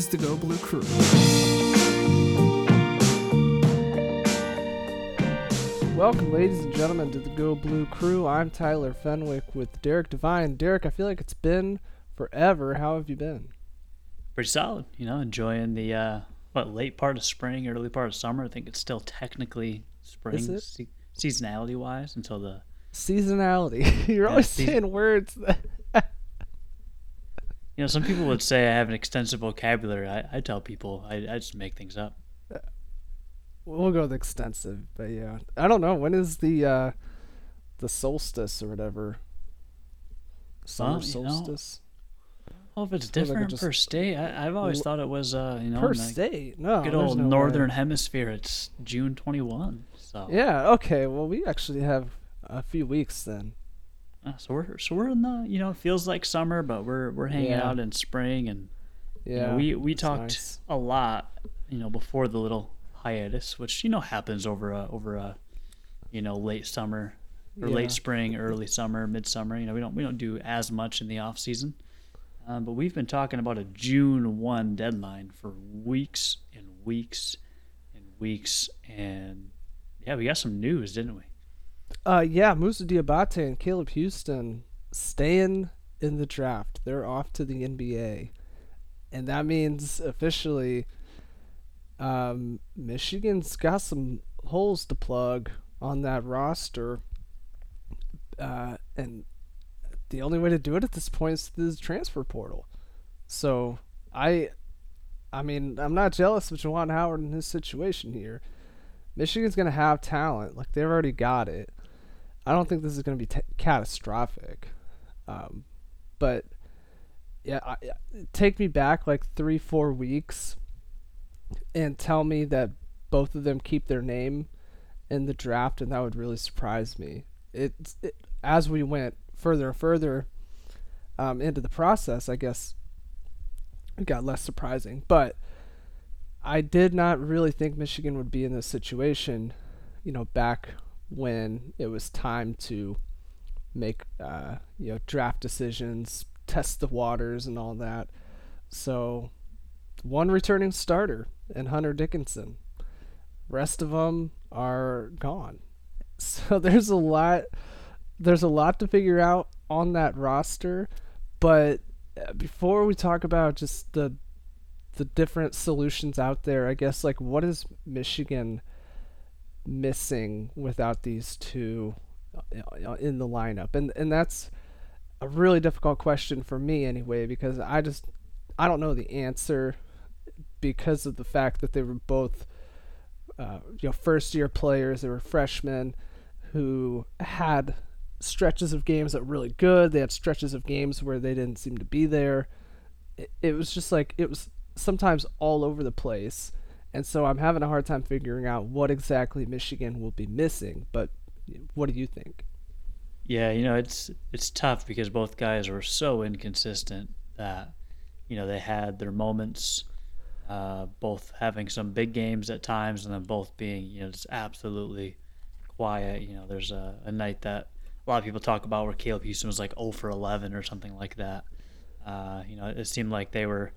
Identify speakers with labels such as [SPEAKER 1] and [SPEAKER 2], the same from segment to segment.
[SPEAKER 1] is the Go Blue Crew. Welcome, ladies and gentlemen, to the Go Blue Crew. I'm Tyler Fenwick with Derek Devine. Derek, I feel like it's been forever. How have you been?
[SPEAKER 2] Pretty solid, you know, enjoying the uh, what late part of spring, early part of summer. I think it's still technically spring se- seasonality wise until the
[SPEAKER 1] seasonality. You're yeah, always saying words.
[SPEAKER 2] You know, some people would say I have an extensive vocabulary. I, I tell people I, I just make things up.
[SPEAKER 1] We'll go with extensive, but yeah, I don't know when is the uh, the solstice or whatever. Summer well, solstice.
[SPEAKER 2] Know, well, if it's different like per state, I, have always l- thought it was uh, you know
[SPEAKER 1] per state. No,
[SPEAKER 2] good old no northern way. hemisphere. It's June twenty one. So
[SPEAKER 1] yeah, okay. Well, we actually have a few weeks then.
[SPEAKER 2] Uh, so we're so we're in the you know it feels like summer, but we're we're hanging yeah. out in spring and yeah, you know, we we talked nice. a lot you know before the little hiatus, which you know happens over a over a you know late summer or yeah. late spring, early summer, midsummer. You know we don't we don't do as much in the off season, um, but we've been talking about a June one deadline for weeks and weeks and weeks, and yeah, we got some news, didn't we?
[SPEAKER 1] Uh, yeah, Moussa Diabate and Caleb Houstan staying in the draft. They're off to the NBA, and that means officially, um, Michigan's got some holes to plug on that roster. Uh, and the only way to do it at this point is through the transfer portal. So I, I mean, I'm not jealous of Juwan Howard in his situation here. Michigan's gonna have talent, like they've already got it. I don't think this is going to be t- catastrophic. Um, but yeah, I, take me back like three, four weeks and tell me that both of them keep their name in the draft, and that would really surprise me. It, it as we went further and further um, into the process, I guess it got less surprising. But I did not really think Michigan would be in this situation, you know, back when it was time to make uh, you know draft decisions, test the waters, and all that. So, one returning starter and Hunter Dickinson. Rest of them are gone. So there's a lot. There's a lot to figure out on that roster, but uh, before we talk about just the the different solutions out there, I guess like what is Michigan missing without these two uh, in the lineup? And and that's a really difficult question for me anyway because I just I don't know the answer because of the fact that they were both uh, you know first year players. They were freshmen who had stretches of games that were really good. They had stretches of games where they didn't seem to be there. It, it was just like it was sometimes all over the place. And so I'm having a hard time figuring out what exactly Michigan will be missing. But what do you think?
[SPEAKER 2] Yeah, you know, it's it's tough because both guys were so inconsistent that you know they had their moments, uh, both having some big games at times, and then both being you know just absolutely quiet. You know, there's a, a night that a lot of people talk about where Caleb Houstan was like 0 for 11 or something like that. Uh, you know, it seemed like they were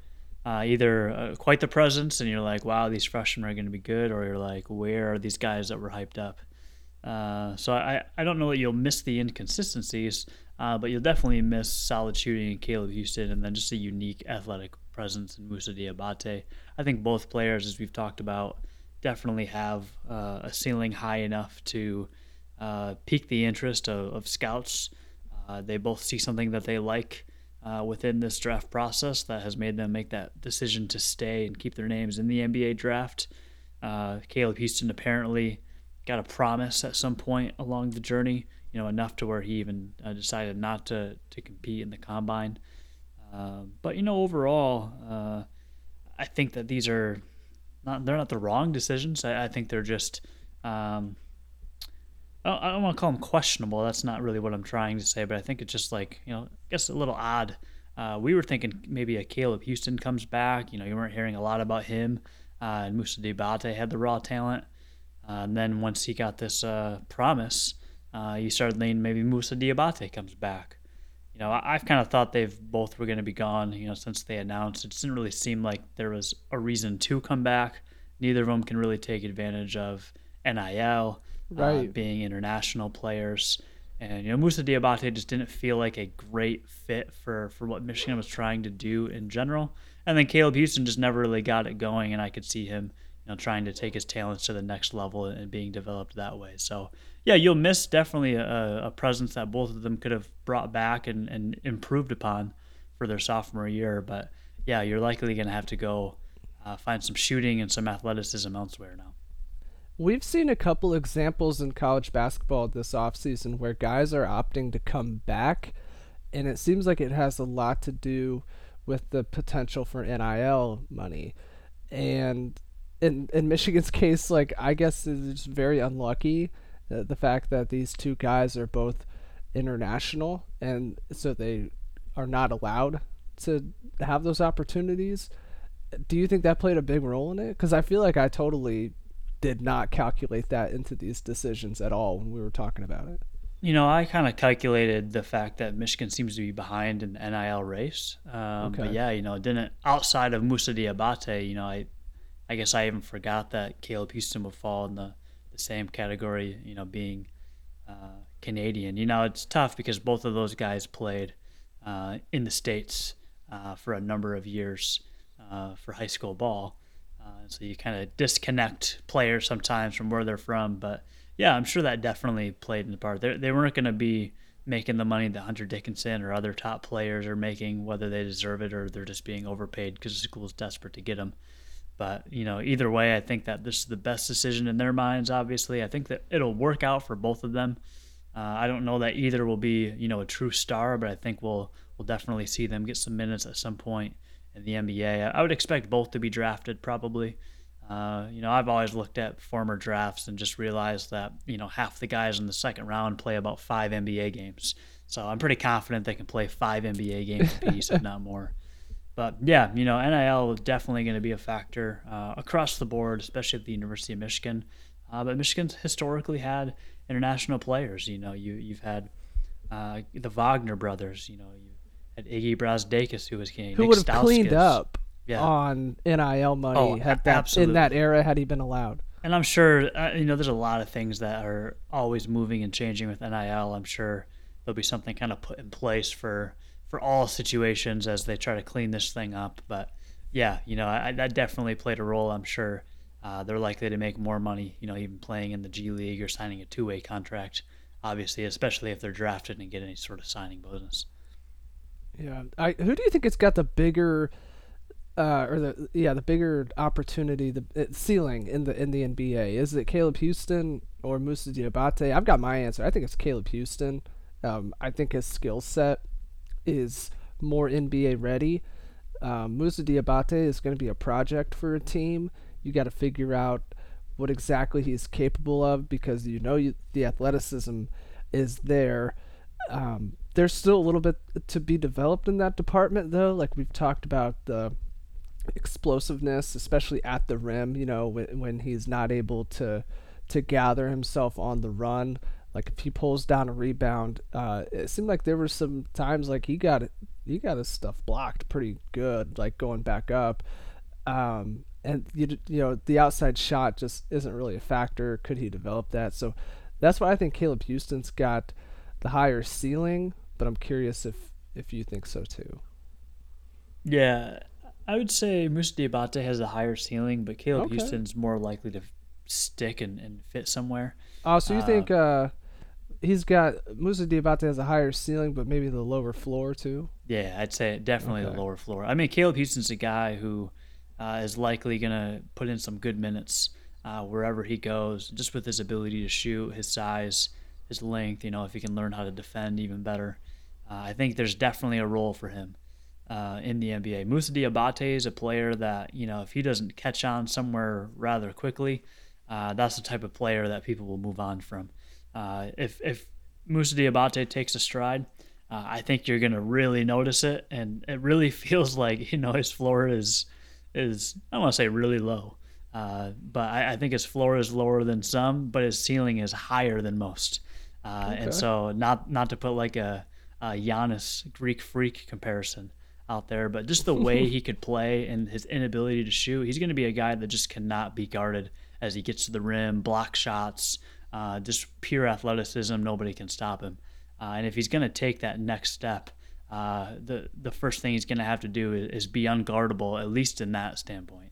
[SPEAKER 2] uh, either uh, quite the presence and you're like, wow, these freshmen are going to be good, or you're like, where are these guys that were hyped up? Uh, so I, I don't know that you'll miss the inconsistencies, uh, but you'll definitely miss solid shooting in Caleb Houstan and then just a unique athletic presence in Moussa Diabate. I think both players, as we've talked about, definitely have uh, a ceiling high enough to uh, pique the interest of, of scouts. they both see something that they like uh, within this draft process that has made them make that decision to stay and keep their names in the NBA draft. Uh, Caleb Houstan apparently got a promise at some point along the journey, you know, enough to where he even uh, decided not to, to compete in the combine. Uh, but, you know, overall, uh, I think that these are not, they're not the wrong decisions. I, I think they're just, um, I don't want to call them questionable. That's not really what I'm trying to say, but I think it's just like you know, I guess a little odd. Uh, we were thinking maybe a Caleb Houstan comes back. You know, you weren't hearing a lot about him. Uh, and Moussa Diabate had the raw talent. Uh, and then once he got this uh, promise, uh, you started thinking maybe Moussa Diabate comes back. you know, I, have kind of thought they've both were going to be gone, you know, since they announced. It didn't really seem like there was a reason to come back. Neither of them can really take advantage of NIL, right. uh, being international players. And, you know, Moussa Diabate just didn't feel like a great fit for, for what Michigan was trying to do in general. And then Caleb Houstan just never really got it going, and I could see him, you know, trying to take his talents to the next level and being developed that way. So, yeah, you'll miss definitely a, a presence that both of them could have brought back and, and improved upon for their sophomore year. But yeah, you're likely going to have to go uh, find some shooting and some athleticism elsewhere now.
[SPEAKER 1] We've seen a couple examples in college basketball this offseason where guys are opting to come back, and it seems like it has a lot to do with the potential for NIL money. And in in Michigan's case, like I guess it's very unlucky uh, the fact that these two guys are both international and so they are not allowed to have those opportunities. Do you think that played a big role in it? Because I feel like I totally did not calculate that into these decisions at all when we were talking about it.
[SPEAKER 2] You know, I kind of calculated the fact that Michigan seems to be behind in the NIL race. Um, okay. But yeah, you know, didn't outside of Moussa Diabate, you know, I, I guess I even forgot that Caleb Houstan would fall in the the same category, you know, being uh, Canadian. You know, it's tough because both of those guys played uh, in the States uh, for a number of years uh, for high school ball. So you kind of disconnect players sometimes from where they're from. But yeah, I'm sure that definitely played in the part. They're, they weren't going to be making the money that Hunter Dickinson or other top players are making, whether they deserve it or they're just being overpaid because the school's desperate to get them. But you know, either way, I think that this is the best decision in their minds. Obviously, I think that it'll work out for both of them. Uh, I don't know that either will be you know a true star, but I think we'll we'll definitely see them get some minutes at some point in the NBA. I would expect both to be drafted probably. Uh, you know, I've always looked at former drafts and just realized that you know half the guys in the second round play about five NBA games. So I'm pretty confident they can play five NBA games apiece, if not more. But yeah, you know, NIL is definitely going to be a factor uh, across the board, especially at the University of Michigan. Uh, but Michigan's historically had international players. You know, you you've had uh, the Wagner brothers. You know, Iggy Brazdeikis, who was king.
[SPEAKER 1] Who would have cleaned up yeah. on NIL money oh, had that absolutely. in that era had he been allowed.
[SPEAKER 2] And I'm sure uh, you know there's a lot of things that are always moving and changing with NIL. I'm sure there'll be something kind of put in place for for all situations as they try to clean this thing up. But yeah, you know, I, that definitely played a role. I'm sure uh, they're likely to make more money, you know, even playing in the G League or signing a two way contract, obviously, especially if they're drafted and get any sort of signing bonus.
[SPEAKER 1] Yeah. I, who do you think it's got the bigger. Uh, or the yeah the bigger opportunity the uh, ceiling in the in the NBA is it Caleb Houstan or Moussa Diabate? I've got my answer. I think it's Caleb Houstan. Um, I think his skill set is more NBA ready. Um, Moussa Diabate is going to be a project for a team. You got to figure out what exactly he's capable of because you know you, the athleticism is there. Um, there's still a little bit to be developed in that department, though. Like we've talked about the explosiveness, especially at the rim. You know, when when he's not able to to gather himself on the run like if he pulls down a rebound, uh, it seemed like there were some times like he got it, he got his stuff blocked pretty good, like going back up. Um, and you you know the outside shot just isn't really a factor. Could he develop that? So that's why I think Caleb Houstan's got the higher ceiling. But I'm curious if if you think so too.
[SPEAKER 2] Yeah, I would say Moussa Diabate has a higher ceiling, but Caleb okay. Houstan's more likely to stick and, and fit somewhere.
[SPEAKER 1] Oh, so you uh, think uh, he's got Moussa Diabate has a higher ceiling, but maybe the lower floor too.
[SPEAKER 2] Yeah, I'd say definitely okay. the lower floor. I mean, Caleb Houstan's a guy who uh, is likely going to put in some good minutes uh, wherever he goes, just with his ability to shoot, his size, his length. You know, if he can learn how to defend even better, uh, I think there's definitely a role for him. Uh, in the NBA, Moussa Diabate is a player that you know if he doesn't catch on somewhere rather quickly, uh, that's the type of player that people will move on from. Uh, if if Moussa Diabate takes a stride, uh, I think you're gonna really notice it, and it really feels like you know his floor is is I don't want to say really low, uh, but I, I, think his floor is lower than some, but his ceiling is higher than most. Uh, okay. And so not not to put like a uh, Giannis Greek freak comparison out there, but just the way he could play and his inability to shoot, he's going to be a guy that just cannot be guarded as he gets to the rim, block shots, uh, just pure athleticism. Nobody can stop him. Uh, and if he's going to take that next step, uh, the the first thing he's going to have to do is, is, be unguardable, at least in that standpoint.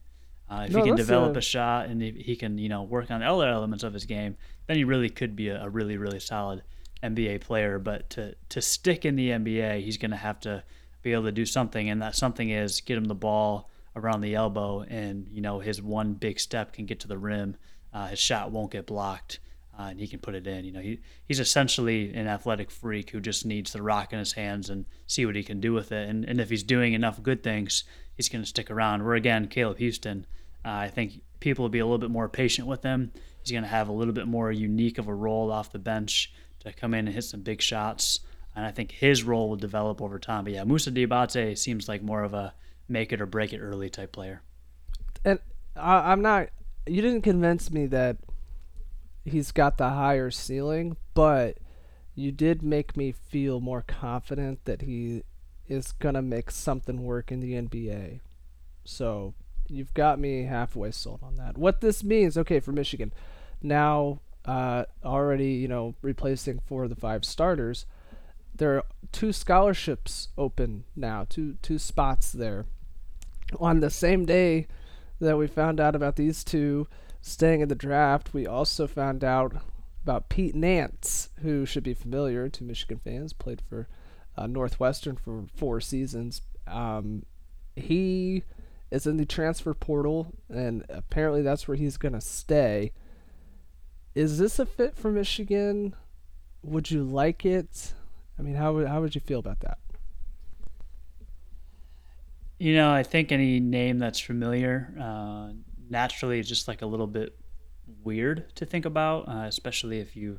[SPEAKER 2] Uh, if no, he can develop a... a... shot and he, can, you know, work on other elements of his game, then he really could be a, a really, really solid NBA player. But to to stick in the NBA, he's going to have to be able to do something, and that something is get him the ball around the elbow, and you know his one big step can get to the rim. Uh, his shot won't get blocked, uh, and he can put it in. You know, he he's essentially an athletic freak who just needs the rock in his hands and see what he can do with it. And and if he's doing enough good things, he's going to stick around. Where again, Caleb Houstan, uh, I think people will be a little bit more patient with him. He's going to have a little bit more unique of a role off the bench to come in and hit some big shots and I think his role will develop over time. But yeah, Moussa Diabate seems like more of a make it or break it early type player.
[SPEAKER 1] And I, I'm not. You didn't convince me that he's got the higher ceiling, but you did make me feel more confident that he is gonna make something work in the NBA. So you've got me halfway sold on that. What this means, okay, for Michigan, now uh, already you know replacing four of the five starters there are two scholarships open now, two two spots there. On the same day that we found out about these two staying in the draft, we also found out about Pete Nance, who should be familiar to Michigan fans, played for uh, Northwestern for four seasons. Um, he is in the transfer portal, and apparently that's where he's going to stay. Is this a fit for Michigan? Would you like it? I mean, how how would you feel about that?
[SPEAKER 2] You know, I think any name that's familiar uh, naturally is just like a little bit weird to think about, uh, especially if you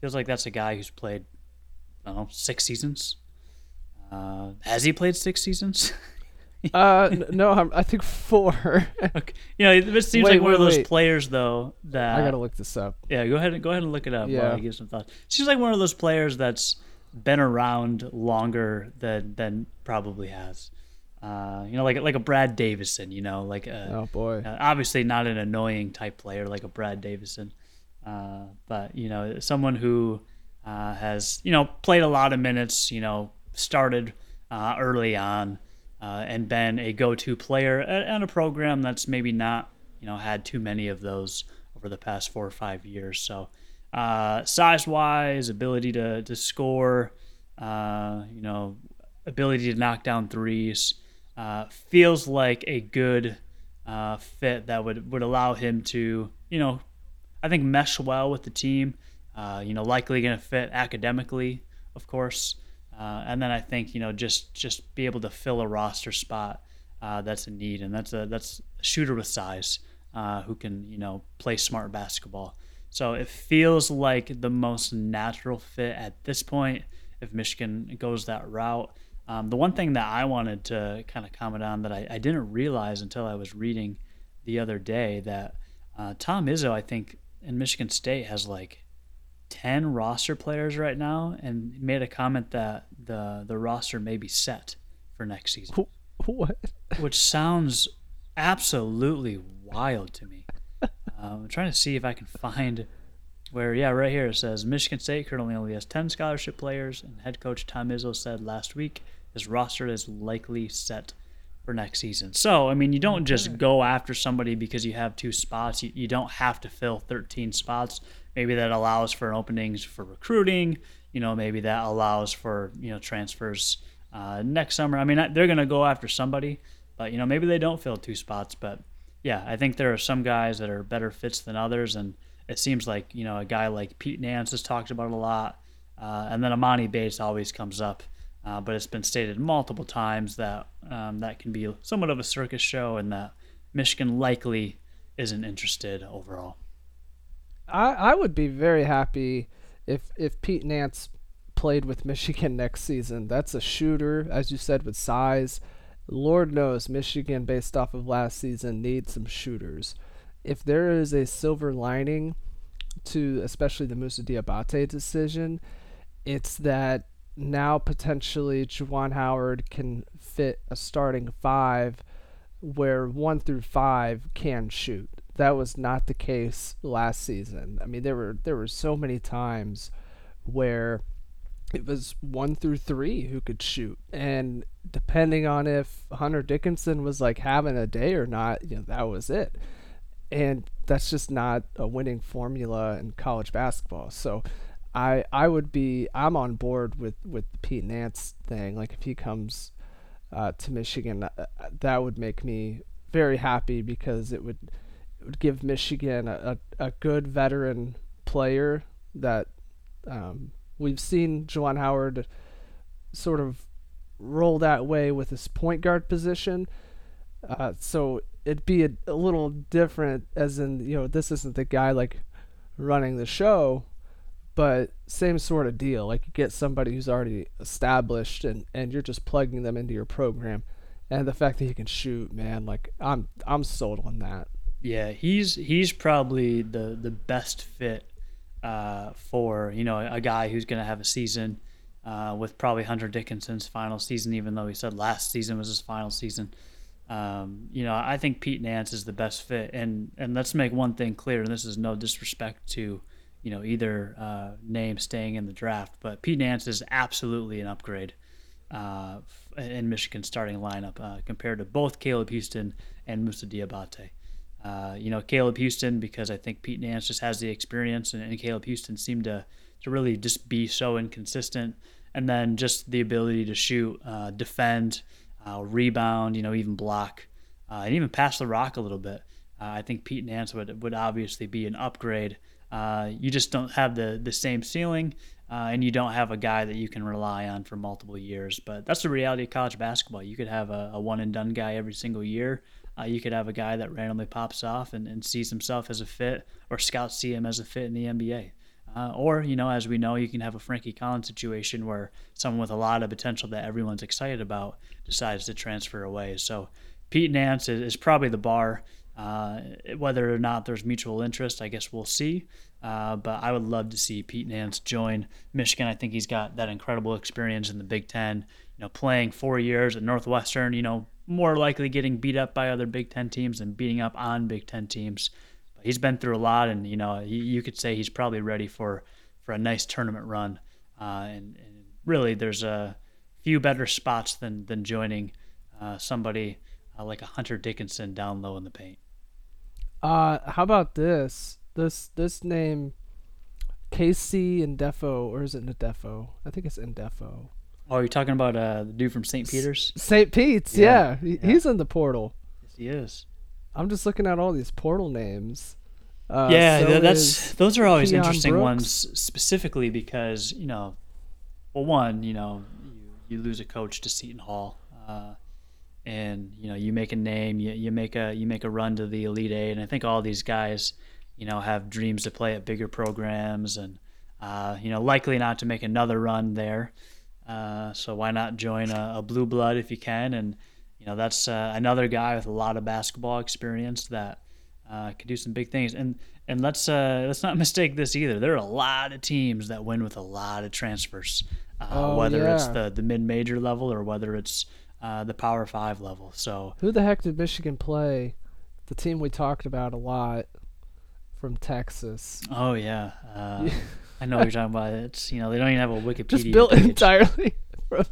[SPEAKER 2] feels like that's a guy who's played I don't know six seasons. Uh, has he played six seasons?
[SPEAKER 1] uh, no, I'm, i think four.
[SPEAKER 2] okay. You know, it seems wait, like one wait, of those wait. players though that
[SPEAKER 1] I gotta look this up.
[SPEAKER 2] Yeah, go ahead. and Go ahead and look it up. Yeah. While I give some thoughts. Seems like one of those players that's been around longer than than probably has. Uh, you know, like like a Brad Davison. You know, like a,
[SPEAKER 1] oh boy,
[SPEAKER 2] uh, obviously not an annoying type player like a Brad Davison, uh, but you know, someone who uh, has you know played a lot of minutes. You know, started uh, early on uh, and been a go-to player and a program that's maybe not you know had too many of those over the past four or five years. So uh, size wise, ability to, to score, uh, you know, ability to knock down threes. Uh, feels like a good uh, fit that would, would allow him to, you know, I think mesh well with the team. Uh, you know, likely going to fit academically, of course. Uh, and then I think you know just just be able to fill a roster spot that's a need, and that's a that's a shooter with size who can you know play smart basketball. So it feels like the most natural fit at this point if Michigan goes that route. Um, the one thing that I wanted to kind of comment on that I, I, didn't realize until I was reading the other day that uh, Tom Izzo, I think, in Michigan State has like 10 roster players right now and made a comment that the, the roster may be set for next season.
[SPEAKER 1] What?
[SPEAKER 2] Which sounds absolutely wild to me. Um, I'm trying to see if I can find where, yeah, right here it says Michigan State currently only has 10 scholarship players, and head coach Tom Izzo said last week his roster is likely set for next season. So, I mean, you don't just go after somebody because you have two spots. You, you don't have to fill 13 spots. Maybe that allows for openings for recruiting. You know, maybe that allows for, you know, transfers uh, next summer. I mean, they're going to go after somebody, but, you know, maybe they don't fill two spots, but yeah, I think there are some guys that are better fits than others, and it seems like you know a guy like Pete Nance has talked about a lot, uh, and then Emoni Bates always comes up, uh, but it's been stated multiple times that um, that can be somewhat of a circus show, and that Michigan likely isn't interested overall.
[SPEAKER 1] I I would be very happy if if Pete Nance played with Michigan next season. That's a shooter, as you said, with size. Lord knows Michigan, based off of last season, needs some shooters. If there is a silver lining to especially the Moussa Diabate decision, it's that now potentially Juwan Howard can fit a starting five where one through five can shoot. That was not the case last season. I mean, there were there were so many times where it was one through three who could shoot, and depending on if Hunter Dickinson was like having a day or not, you know, that was it. And that's just not a winning formula in college basketball. So I I would be I'm on board with with the Pete Nance thing. Like if he comes uh, to Michigan, uh, that would make me very happy because it would would give Michigan a, a, a good veteran player that um, we've seen Juwan Howard sort of roll that way with his point guard position. Uh, so it'd be a, a little different, as in you know this isn't the guy like running the show, but same sort of deal. Like you get somebody who's already established and, and you're just plugging them into your program. And the fact that he can shoot, man, like I'm I'm sold on that.
[SPEAKER 2] Yeah, he's he's probably the the best fit uh, for you know a guy who's going to have a season uh, with probably Hunter Dickinson's final season, even though he said last season was his final season. Um, you know, I think Pete Nance is the best fit, and and let's make one thing clear, and this is no disrespect to you know either uh, name staying in the draft, but Pete Nance is absolutely an upgrade uh, in Michigan's starting lineup uh, compared to both Caleb Houstan and Moussa Diabate. Uh, you know, Caleb Houstan because I think Pete Nance just has the experience, and, and Caleb Houstan seemed to to really just be so inconsistent, and then just the ability to shoot, uh, defend, uh, rebound, you know, even block, and even pass the rock a little bit. I think Pete Nance would would obviously be an upgrade uh, you just don't have the the same ceiling, uh, and you don't have a guy that you can rely on for multiple years. But that's the reality of college basketball. You could have a, a one and done guy every single year. Uh, you could have a guy that randomly pops off and, and sees himself as a fit, or scouts see him as a fit in the NBA. Uh, or, you know, as we know, you can have a Frankie Collins situation where someone with a lot of potential that everyone's excited about decides to transfer away. So Pete Nance is, is probably the bar. Uh, whether or not there's mutual interest, I guess we'll see. Uh, but I would love to see Pete Nance join Michigan. I think he's got that incredible experience in the Big Ten. You know, playing four years at Northwestern. You know, more likely getting beat up by other Big Ten teams and beating up on Big Ten teams. But he's been through a lot, and you know, you could say he's probably ready for for a nice tournament run. Uh, and, and, really, there's a few better spots than than joining uh, somebody uh, like a Hunter Dickinson down low in the paint.
[SPEAKER 1] Uh, how about this? This this name, KC Ndefo, or is it Ndefo? I think it's Ndefo.
[SPEAKER 2] Oh, you're talking about uh, the dude from St. Peter's?
[SPEAKER 1] St. Pete's, yeah. yeah. He's in the portal.
[SPEAKER 2] Yes, he is.
[SPEAKER 1] I'm just looking at all these portal names.
[SPEAKER 2] Uh, yeah, so that's those are always Keon interesting Brooks. ones, specifically because you know, well, one, you know, you, you lose a coach to Seton Hall. Uh, and you know you make a name, you, you make a you make a run to the Elite Eight, and I think all these guys, you know, have dreams to play at bigger programs, and uh, you know likely not to make another run there. Uh, so why not join a, a, blue blood if you can? And you know that's uh, another guy with a lot of basketball experience that uh, could do some big things. And and let's uh, let's not mistake this either. There are a lot of teams that win with a lot of transfers, uh, oh, whether yeah. it's the the mid major level or whether it's uh, the Power Five level. So
[SPEAKER 1] who the heck did Michigan play? The team we talked about a lot from Texas.
[SPEAKER 2] Oh yeah, uh, I know what you're talking about. It's you know they don't even have a Wikipedia.
[SPEAKER 1] Just built page. entirely. From,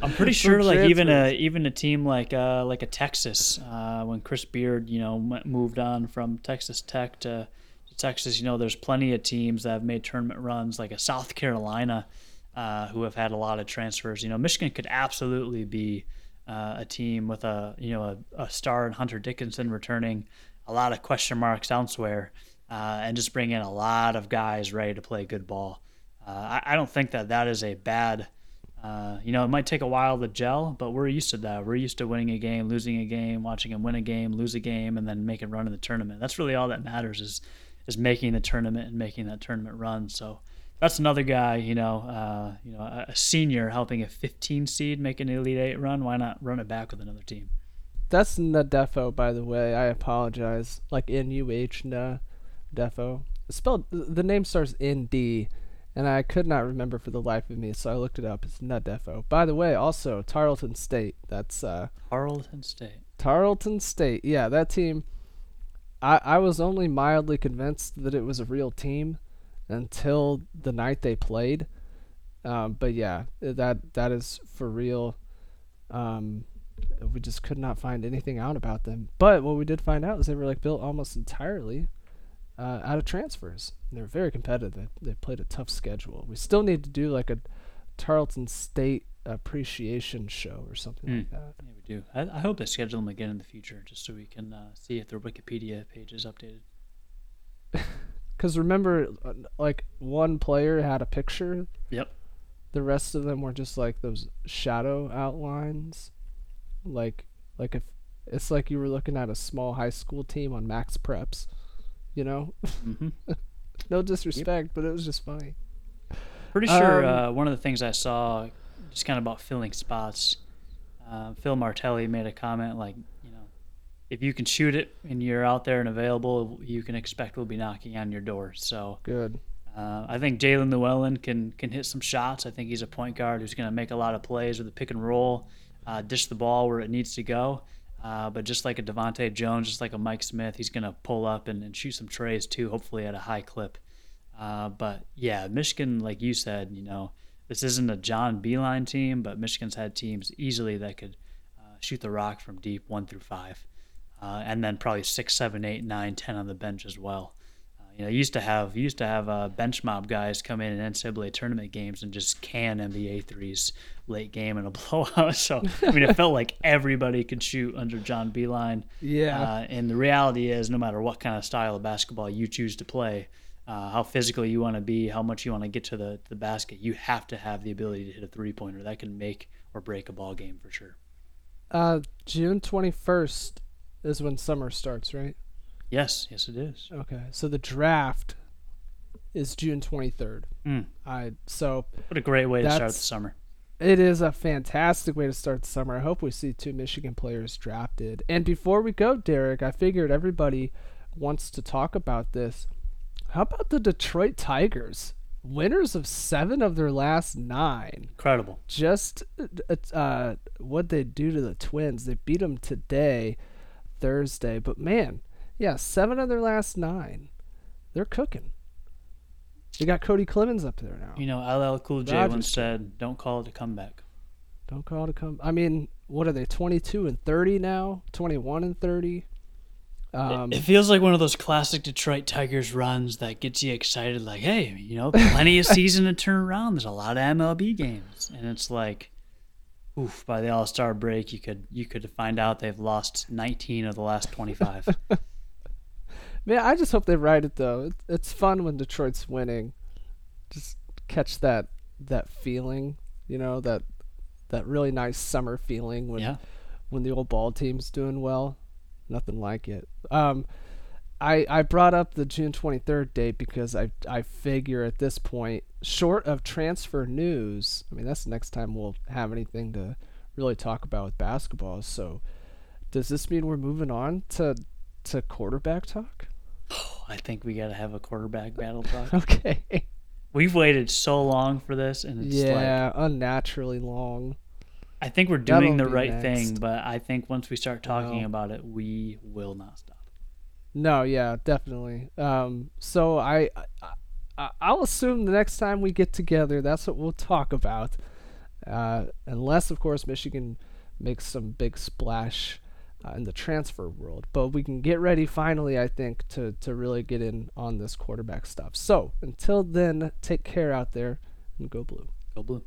[SPEAKER 2] I'm pretty sure like transfers. even a even a team like uh, like a Texas uh, when Chris Beard you know moved on from Texas Tech to Texas, you know there's plenty of teams that have made tournament runs like a South Carolina. Uh, who have had a lot of transfers. You know, Michigan could absolutely be uh, a team with a you know a, a, star in Hunter Dickinson returning, a lot of question marks elsewhere, uh, and just bring in a lot of guys ready to play good ball. Uh, I, I, don't think that that is a bad. Uh, you know, it might take a while to gel, but we're used to that. We're used to winning a game, losing a game, watching them win a game, lose a game, and then make a run in the tournament. That's really all that matters is is making the tournament and making that tournament run. So that's another guy, you know, uh, you know, a senior helping a 15 seed make an Elite Eight run. Why not run it back with another team?
[SPEAKER 1] That's Nadefo, by the way. I apologize. Like N U H Defo. Spelled the name starts N D, and I could not remember for the life of me, so I looked it up. It's Nudefo. By the way, also Tarleton State. That's uh,
[SPEAKER 2] Tarleton State.
[SPEAKER 1] Tarleton State. Yeah, that team. I I was only mildly convinced that it was a real team until the night they played. Um, but yeah, that that is for real. Um, we just could not find anything out about them. But what we did find out is they were like built almost entirely uh, out of transfers. They're very competitive. They played a tough schedule. We still need to do like a Tarleton State appreciation show or something
[SPEAKER 2] Mm.
[SPEAKER 1] like that.
[SPEAKER 2] Yeah, we do. I, I hope they schedule them again in the future, just so we can uh, see if their Wikipedia page is updated.
[SPEAKER 1] Because remember, uh, like one player had a picture.
[SPEAKER 2] Yep.
[SPEAKER 1] The rest of them were just like those shadow outlines, like like if it's like you were looking at a small high school team on MaxPreps, you know.
[SPEAKER 2] hmm
[SPEAKER 1] no disrespect, but it was just funny.
[SPEAKER 2] Pretty sure
[SPEAKER 1] Um,
[SPEAKER 2] uh, one of the things I saw, just kind of about filling spots, uh, Phil Martelli made a comment like, you know, if you can shoot it and you're out there and available, you can expect we'll be knocking on your door. So
[SPEAKER 1] Good.
[SPEAKER 2] uh, I think Jaelin Llewellyn can can hit some shots. I think he's a point guard who's going to make a lot of plays with the pick and roll, uh, dish the ball where it needs to go. Uh, but just like a DeVante' Jones, just like a Mike Smith, he's going to pull up and, and shoot some trays too, hopefully at a high clip. Uh, but yeah, Michigan, like you said, you know, this isn't a John Beilein team, but Michigan's had teams easily that could uh, shoot the rock from deep, one through five, uh, and then probably six, seven, eight, nine, ten on the bench as well. Uh, you know, used to have used to have uh, bench mob guys come in in NCAA tournament games and just can NBA threes late game in a blowout. So I mean, it felt like everybody could shoot under John Beilein.
[SPEAKER 1] Yeah.
[SPEAKER 2] Uh, and the reality is, no matter what kind of style of basketball you choose to play, uh, how physical you want to be, how much you want to get to the, the basket, you have to have the ability to hit a three pointer. That can make or break a ball game for sure.
[SPEAKER 1] Uh, June twenty first is when summer starts, right?
[SPEAKER 2] Yes, yes, it is.
[SPEAKER 1] Okay, so the draft is June twenty third.
[SPEAKER 2] Mm.
[SPEAKER 1] I so
[SPEAKER 2] What a great way to start the summer.
[SPEAKER 1] It is a fantastic way to start the summer. I hope we see two Michigan players drafted. And before we go, Derek, I figured everybody wants to talk about this. How about the Detroit Tigers? Winners of seven of their last nine.
[SPEAKER 2] Incredible.
[SPEAKER 1] Just uh, what they do to the Twins. They beat them today, Thursday. But man, yeah, seven of their last nine. They're cooking. They got Cody Clemens up there now.
[SPEAKER 2] You know, LL Cool J once said, "Don't call it a comeback."
[SPEAKER 1] Don't call it a come. I mean, what are they? Twenty-two and thirty now. Twenty-one and thirty. Um,
[SPEAKER 2] it feels like one of those classic Detroit Tigers runs that gets you excited. Like, hey, you know, plenty of season to turn around. There's a lot of MLB games, and it's like, oof! By the All Star break, you could you could find out they've lost 19 of the last 25.
[SPEAKER 1] man, I just hope they ride it though. It, it's fun when Detroit's winning. Just catch that that feeling, you know that that really nice summer feeling when
[SPEAKER 2] yeah,
[SPEAKER 1] when the old ball team's doing well. Nothing like it. Um, I I brought up the June 23rd date because I I figure at this point, short of transfer news, I mean that's the next time we'll have anything to really talk about with basketball. So, does this mean we're moving on to to quarterback talk?
[SPEAKER 2] I think we got to have a quarterback battle talk.
[SPEAKER 1] Okay.
[SPEAKER 2] We've waited so long for this, and it's like
[SPEAKER 1] yeah, unnaturally long.
[SPEAKER 2] I think we're
[SPEAKER 1] That'll
[SPEAKER 2] doing the right
[SPEAKER 1] next.
[SPEAKER 2] thing, but I think once we start talking about it, we will not stop.
[SPEAKER 1] No, yeah, definitely. Um, so I, I, I, I'll assume the next time we get together, that's what we'll talk about. Uh, unless, of course, Michigan makes some big splash uh, in the transfer world. But we can get ready finally, I think, to to really get in on this quarterback stuff. So until then, take care out there and go blue.
[SPEAKER 2] Go blue.